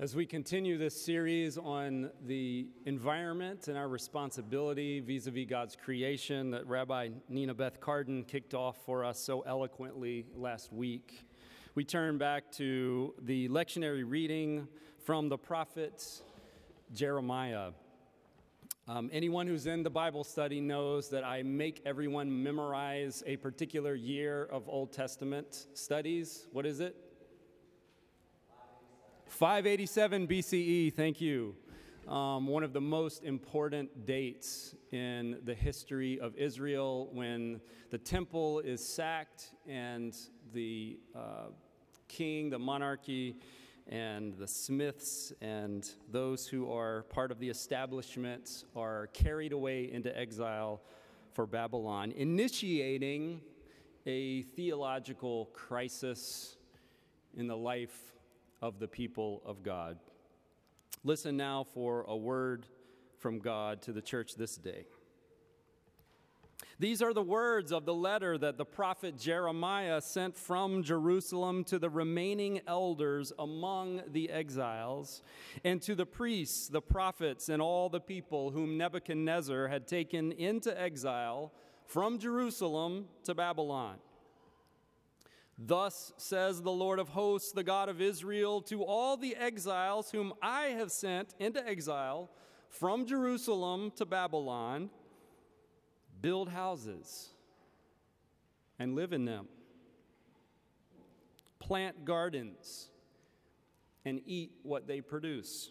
As we continue this series on the environment and our responsibility vis a vis God's creation that Rabbi Nina Beth Cardin kicked off for us so eloquently last week, we turn back to the lectionary reading from the prophet Jeremiah. Um, anyone who's in the Bible study knows that I make everyone memorize a particular year of Old Testament studies. What is it? 587 BCE, thank you. Um, one of the most important dates in the history of Israel when the temple is sacked and the uh, king, the monarchy, and the smiths and those who are part of the establishment are carried away into exile for Babylon, initiating a theological crisis in the life of the people of God. Listen now for a word from God to the church this day. These are the words of the letter that the prophet Jeremiah sent from Jerusalem to the remaining elders among the exiles, and to the priests, the prophets, and all the people whom Nebuchadnezzar had taken into exile from Jerusalem to Babylon. Thus says the Lord of hosts, the God of Israel, to all the exiles whom I have sent into exile from Jerusalem to Babylon build houses and live in them, plant gardens and eat what they produce.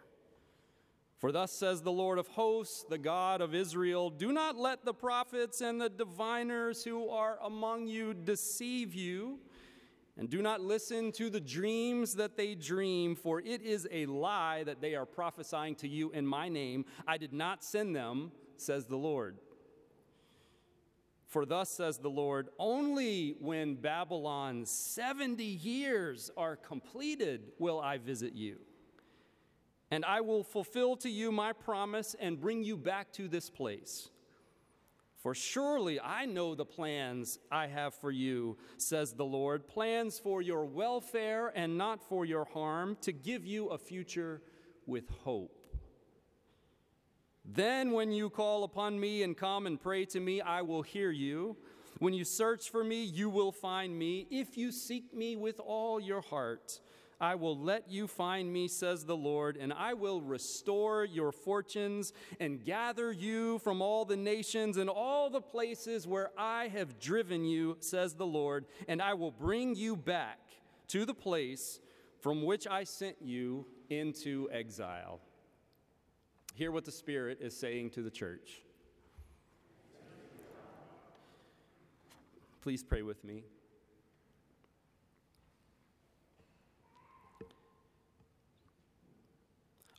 For thus says the Lord of hosts, the God of Israel Do not let the prophets and the diviners who are among you deceive you, and do not listen to the dreams that they dream, for it is a lie that they are prophesying to you in my name. I did not send them, says the Lord. For thus says the Lord, only when Babylon's 70 years are completed will I visit you and I will fulfill to you my promise and bring you back to this place. For surely I know the plans I have for you, says the Lord plans for your welfare and not for your harm, to give you a future with hope. Then, when you call upon me and come and pray to me, I will hear you. When you search for me, you will find me, if you seek me with all your heart. I will let you find me, says the Lord, and I will restore your fortunes and gather you from all the nations and all the places where I have driven you, says the Lord, and I will bring you back to the place from which I sent you into exile. Hear what the Spirit is saying to the church. Please pray with me.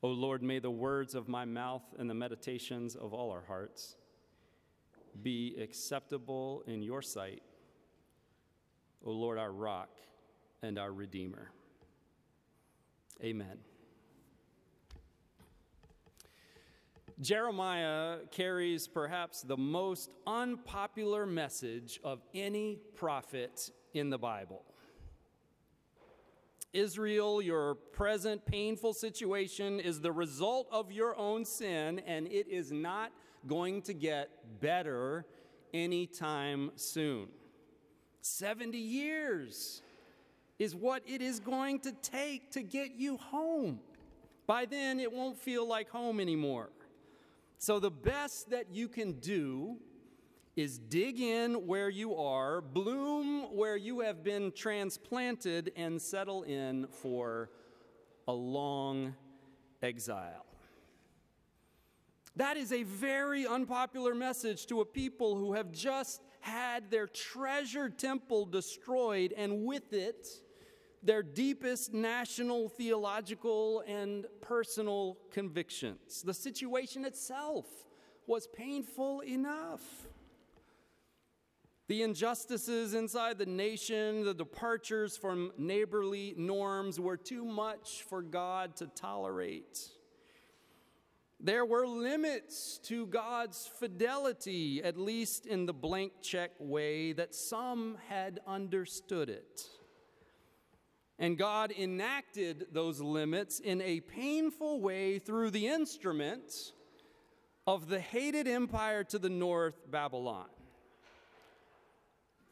O Lord, may the words of my mouth and the meditations of all our hearts be acceptable in your sight, O Lord, our rock and our redeemer. Amen. Jeremiah carries perhaps the most unpopular message of any prophet in the Bible. Israel, your present painful situation is the result of your own sin, and it is not going to get better anytime soon. 70 years is what it is going to take to get you home. By then, it won't feel like home anymore. So, the best that you can do is dig in where you are, bloom where you have been transplanted, and settle in for a long exile. That is a very unpopular message to a people who have just had their treasure temple destroyed, and with it, their deepest national, theological, and personal convictions. The situation itself was painful enough. The injustices inside the nation, the departures from neighborly norms were too much for God to tolerate. There were limits to God's fidelity, at least in the blank check way that some had understood it. And God enacted those limits in a painful way through the instrument of the hated empire to the north, Babylon.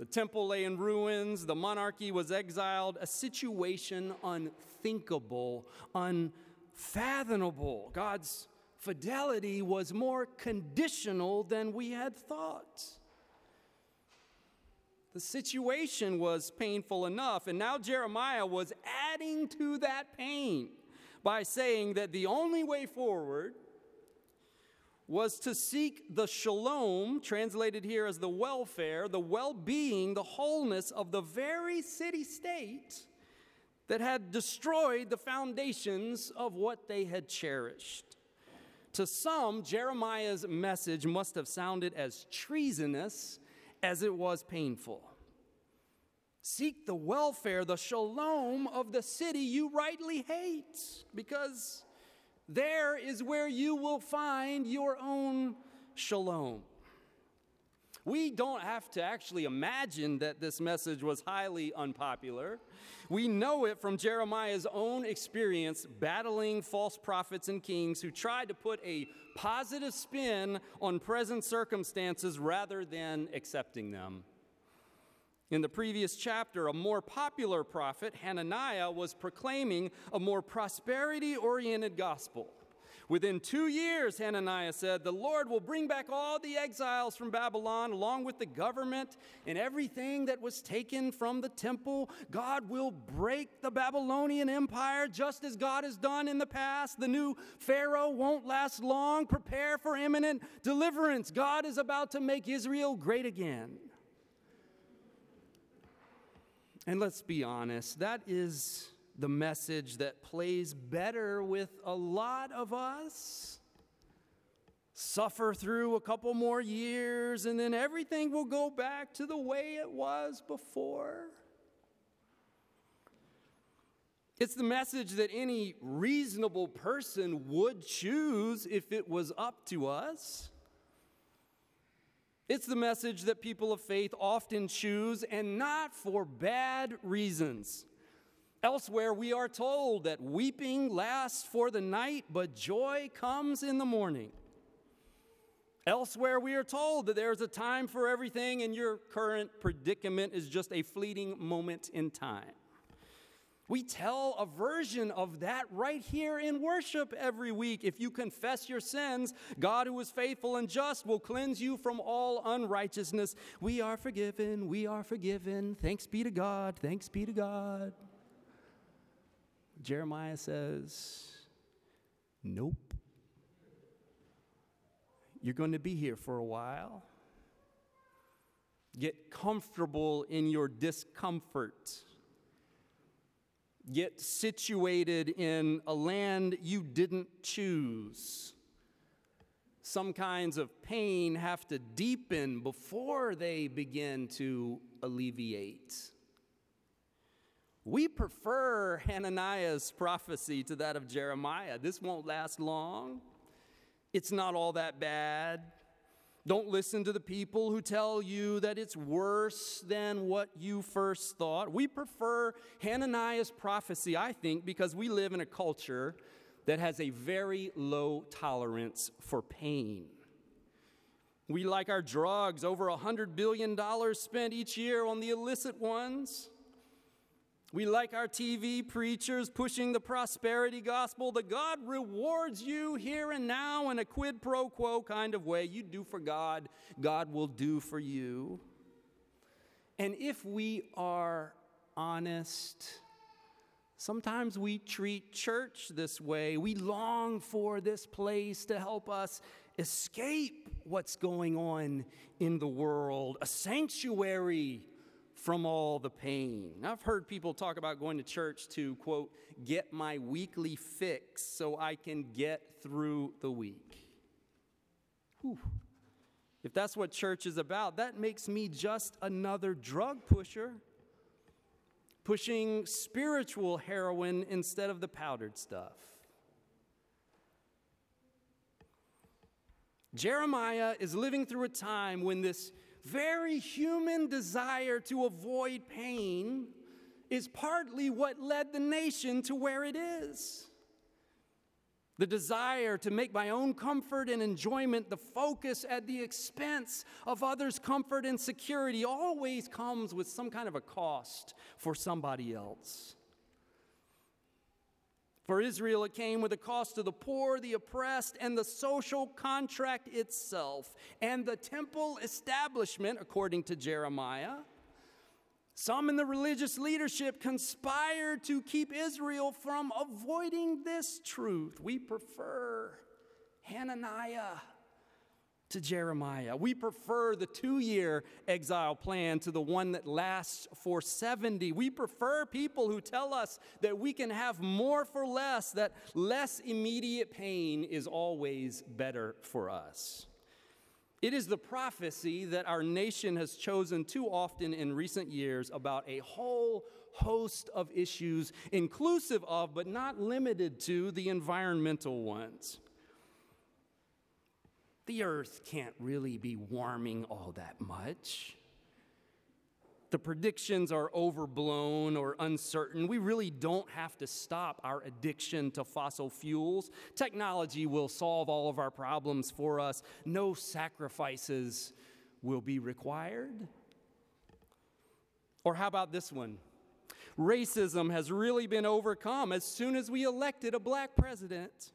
The temple lay in ruins, the monarchy was exiled, a situation unthinkable, unfathomable. God's fidelity was more conditional than we had thought. The situation was painful enough, and now Jeremiah was adding to that pain by saying that the only way forward was to seek the shalom, translated here as the welfare, the well being, the wholeness of the very city state that had destroyed the foundations of what they had cherished. To some, Jeremiah's message must have sounded as treasonous as it was painful. Seek the welfare, the shalom of the city you rightly hate, because there is where you will find your own shalom. We don't have to actually imagine that this message was highly unpopular. We know it from Jeremiah's own experience battling false prophets and kings who tried to put a positive spin on present circumstances rather than accepting them. In the previous chapter, a more popular prophet, Hananiah, was proclaiming a more prosperity oriented gospel. Within two years, Hananiah said, the Lord will bring back all the exiles from Babylon, along with the government and everything that was taken from the temple. God will break the Babylonian empire just as God has done in the past. The new Pharaoh won't last long. Prepare for imminent deliverance. God is about to make Israel great again. And let's be honest, that is the message that plays better with a lot of us. Suffer through a couple more years, and then everything will go back to the way it was before. It's the message that any reasonable person would choose if it was up to us. It's the message that people of faith often choose, and not for bad reasons. Elsewhere, we are told that weeping lasts for the night, but joy comes in the morning. Elsewhere, we are told that there's a time for everything, and your current predicament is just a fleeting moment in time. We tell a version of that right here in worship every week. If you confess your sins, God, who is faithful and just, will cleanse you from all unrighteousness. We are forgiven. We are forgiven. Thanks be to God. Thanks be to God. Jeremiah says, Nope. You're going to be here for a while. Get comfortable in your discomfort get situated in a land you didn't choose. Some kinds of pain have to deepen before they begin to alleviate. We prefer Hananiah's prophecy to that of Jeremiah. This won't last long. It's not all that bad. Don't listen to the people who tell you that it's worse than what you first thought. We prefer Hananiah's prophecy, I think, because we live in a culture that has a very low tolerance for pain. We like our drugs, over $100 billion spent each year on the illicit ones. We like our TV preachers pushing the prosperity gospel that God rewards you here and now in a quid pro quo kind of way. You do for God, God will do for you. And if we are honest, sometimes we treat church this way. We long for this place to help us escape what's going on in the world, a sanctuary from all the pain. I've heard people talk about going to church to, quote, get my weekly fix so I can get through the week. Whew. If that's what church is about, that makes me just another drug pusher, pushing spiritual heroin instead of the powdered stuff. Jeremiah is living through a time when this very human desire to avoid pain is partly what led the nation to where it is. The desire to make my own comfort and enjoyment the focus at the expense of others' comfort and security always comes with some kind of a cost for somebody else. For Israel, it came with a cost to the poor, the oppressed, and the social contract itself, and the temple establishment, according to Jeremiah. Some in the religious leadership conspired to keep Israel from avoiding this truth. We prefer Hananiah to Jeremiah. We prefer the two year exile plan to the one that lasts for 70. We prefer people who tell us that we can have more for less, that less immediate pain is always better for us. It is the prophecy that our nation has chosen too often in recent years about a whole host of issues, inclusive of, but not limited to, the environmental ones the earth can't really be warming all that much. The predictions are overblown or uncertain. We really don't have to stop our addiction to fossil fuels. Technology will solve all of our problems for us. No sacrifices will be required. Or how about this one? Racism has really been overcome as soon as we elected a black president.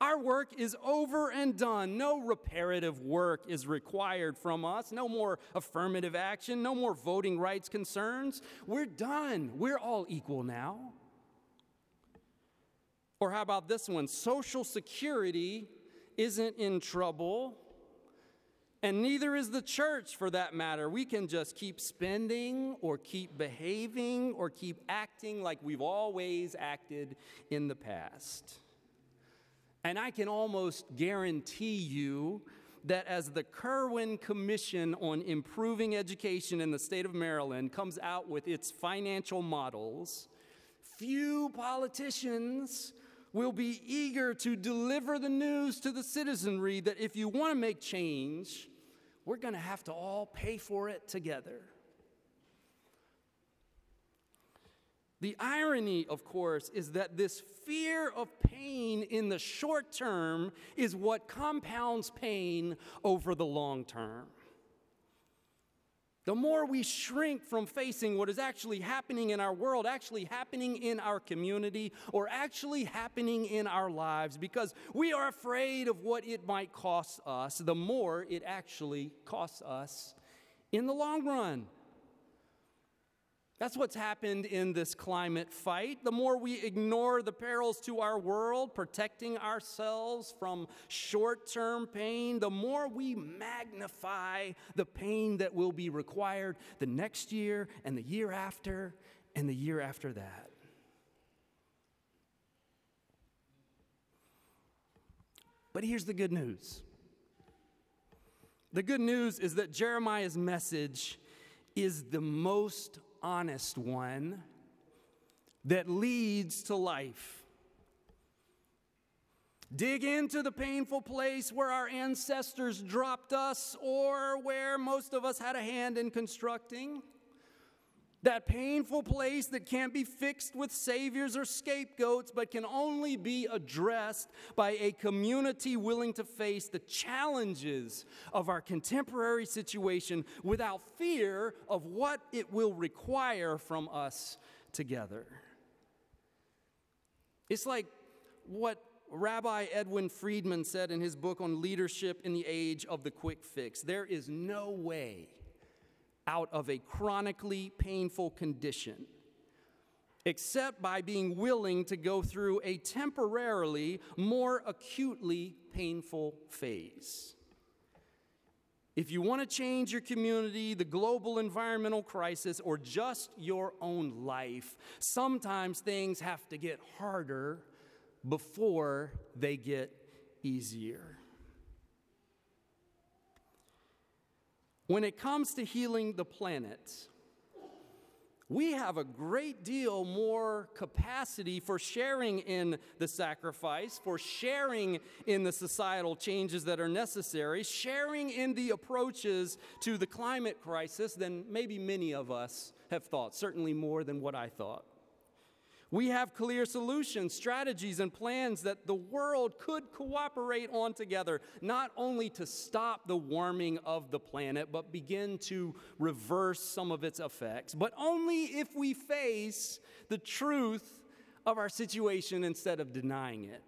Our work is over and done. No reparative work is required from us. No more affirmative action. No more voting rights concerns. We're done. We're all equal now. Or how about this one? Social Security isn't in trouble, and neither is the church for that matter. We can just keep spending or keep behaving or keep acting like we've always acted in the past. And I can almost guarantee you that as the Kirwan Commission on Improving Education in the state of Maryland comes out with its financial models, few politicians will be eager to deliver the news to the citizenry that if you want to make change, we're going to have to all pay for it together. The irony, of course, is that this fear of pain in the short term is what compounds pain over the long term. The more we shrink from facing what is actually happening in our world, actually happening in our community, or actually happening in our lives, because we are afraid of what it might cost us, the more it actually costs us in the long run. That's what's happened in this climate fight. The more we ignore the perils to our world, protecting ourselves from short term pain, the more we magnify the pain that will be required the next year and the year after and the year after that. But here's the good news the good news is that Jeremiah's message is the most honest one that leads to life. Dig into the painful place where our ancestors dropped us or where most of us had a hand in constructing. That painful place that can't be fixed with saviors or scapegoats, but can only be addressed by a community willing to face the challenges of our contemporary situation without fear of what it will require from us together. It's like what Rabbi Edwin Friedman said in his book on leadership in the age of the quick fix there is no way out of a chronically painful condition, except by being willing to go through a temporarily more acutely painful phase. If you want to change your community, the global environmental crisis, or just your own life, sometimes things have to get harder before they get easier. When it comes to healing the planet, we have a great deal more capacity for sharing in the sacrifice, for sharing in the societal changes that are necessary, sharing in the approaches to the climate crisis than maybe many of us have thought, certainly more than what I thought. We have clear solutions, strategies, and plans that the world could cooperate on together, not only to stop the warming of the planet, but begin to reverse some of its effects, but only if we face the truth of our situation instead of denying it.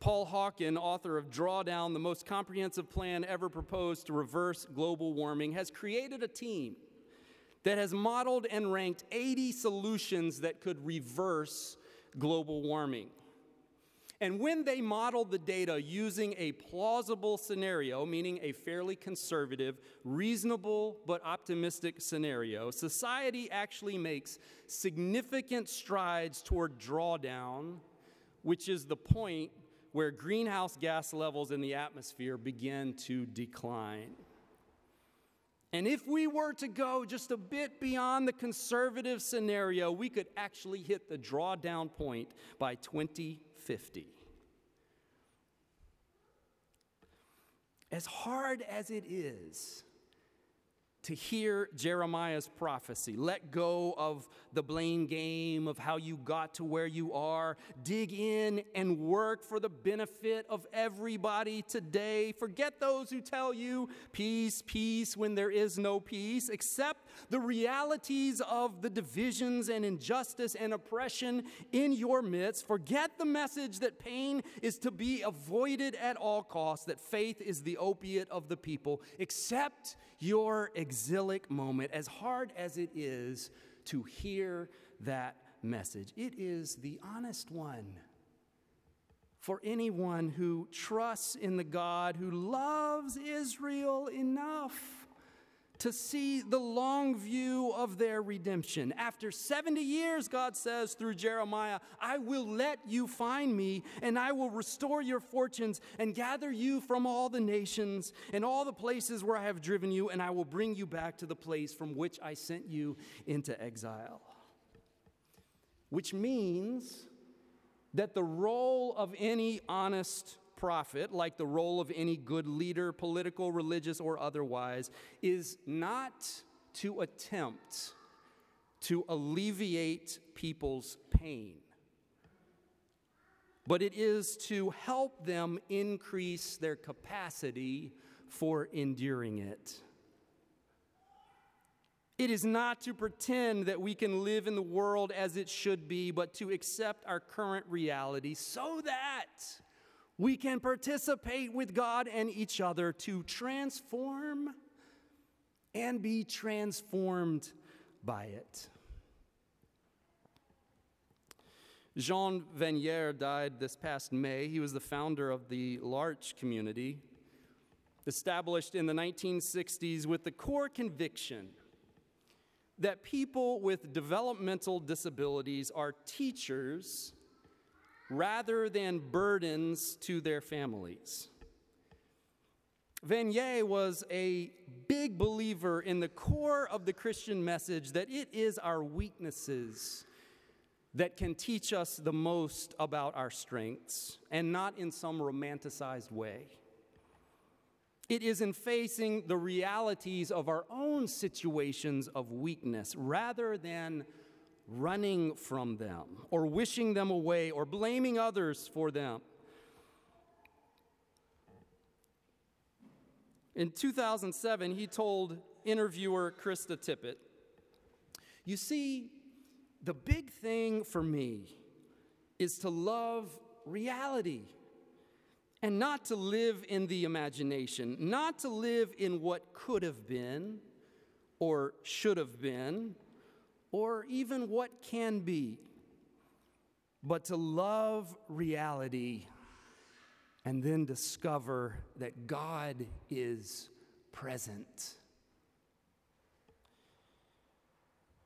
Paul Hawken, author of Drawdown, the most comprehensive plan ever proposed to reverse global warming, has created a team that has modeled and ranked 80 solutions that could reverse global warming. And when they modeled the data using a plausible scenario, meaning a fairly conservative, reasonable, but optimistic scenario, society actually makes significant strides toward drawdown, which is the point where greenhouse gas levels in the atmosphere begin to decline. And if we were to go just a bit beyond the conservative scenario, we could actually hit the drawdown point by 2050. As hard as it is to hear Jeremiah's prophecy. Let go of the blame game of how you got to where you are. Dig in and work for the benefit of everybody today. Forget those who tell you peace, peace when there is no peace. Accept the realities of the divisions and injustice and oppression in your midst. Forget the message that pain is to be avoided at all costs, that faith is the opiate of the people. Accept your exilic moment, as hard as it is to hear that message. It is the honest one for anyone who trusts in the God who loves Israel enough to see the long view of their redemption. After 70 years, God says through Jeremiah, I will let you find me, and I will restore your fortunes and gather you from all the nations and all the places where I have driven you, and I will bring you back to the place from which I sent you into exile. Which means that the role of any honest prophet, like the role of any good leader, political, religious, or otherwise, is not to attempt to alleviate people's pain, but it is to help them increase their capacity for enduring it. It is not to pretend that we can live in the world as it should be, but to accept our current reality so that we can participate with God and each other to transform and be transformed by it. Jean Vanier died this past May. He was the founder of the L'Arche community, established in the 1960s with the core conviction that people with developmental disabilities are teachers rather than burdens to their families. Vanier was a big believer in the core of the Christian message that it is our weaknesses that can teach us the most about our strengths, and not in some romanticized way. It is in facing the realities of our own situations of weakness rather than running from them or wishing them away or blaming others for them. In 2007, he told interviewer Krista Tippett, You see, the big thing for me is to love reality and not to live in the imagination, not to live in what could have been or should have been or even what can be, but to love reality and then discover that God is present.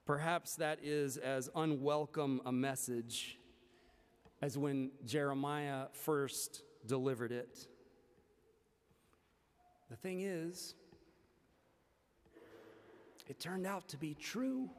Perhaps that is as unwelcome a message as when Jeremiah first delivered it. The thing is, it turned out to be true.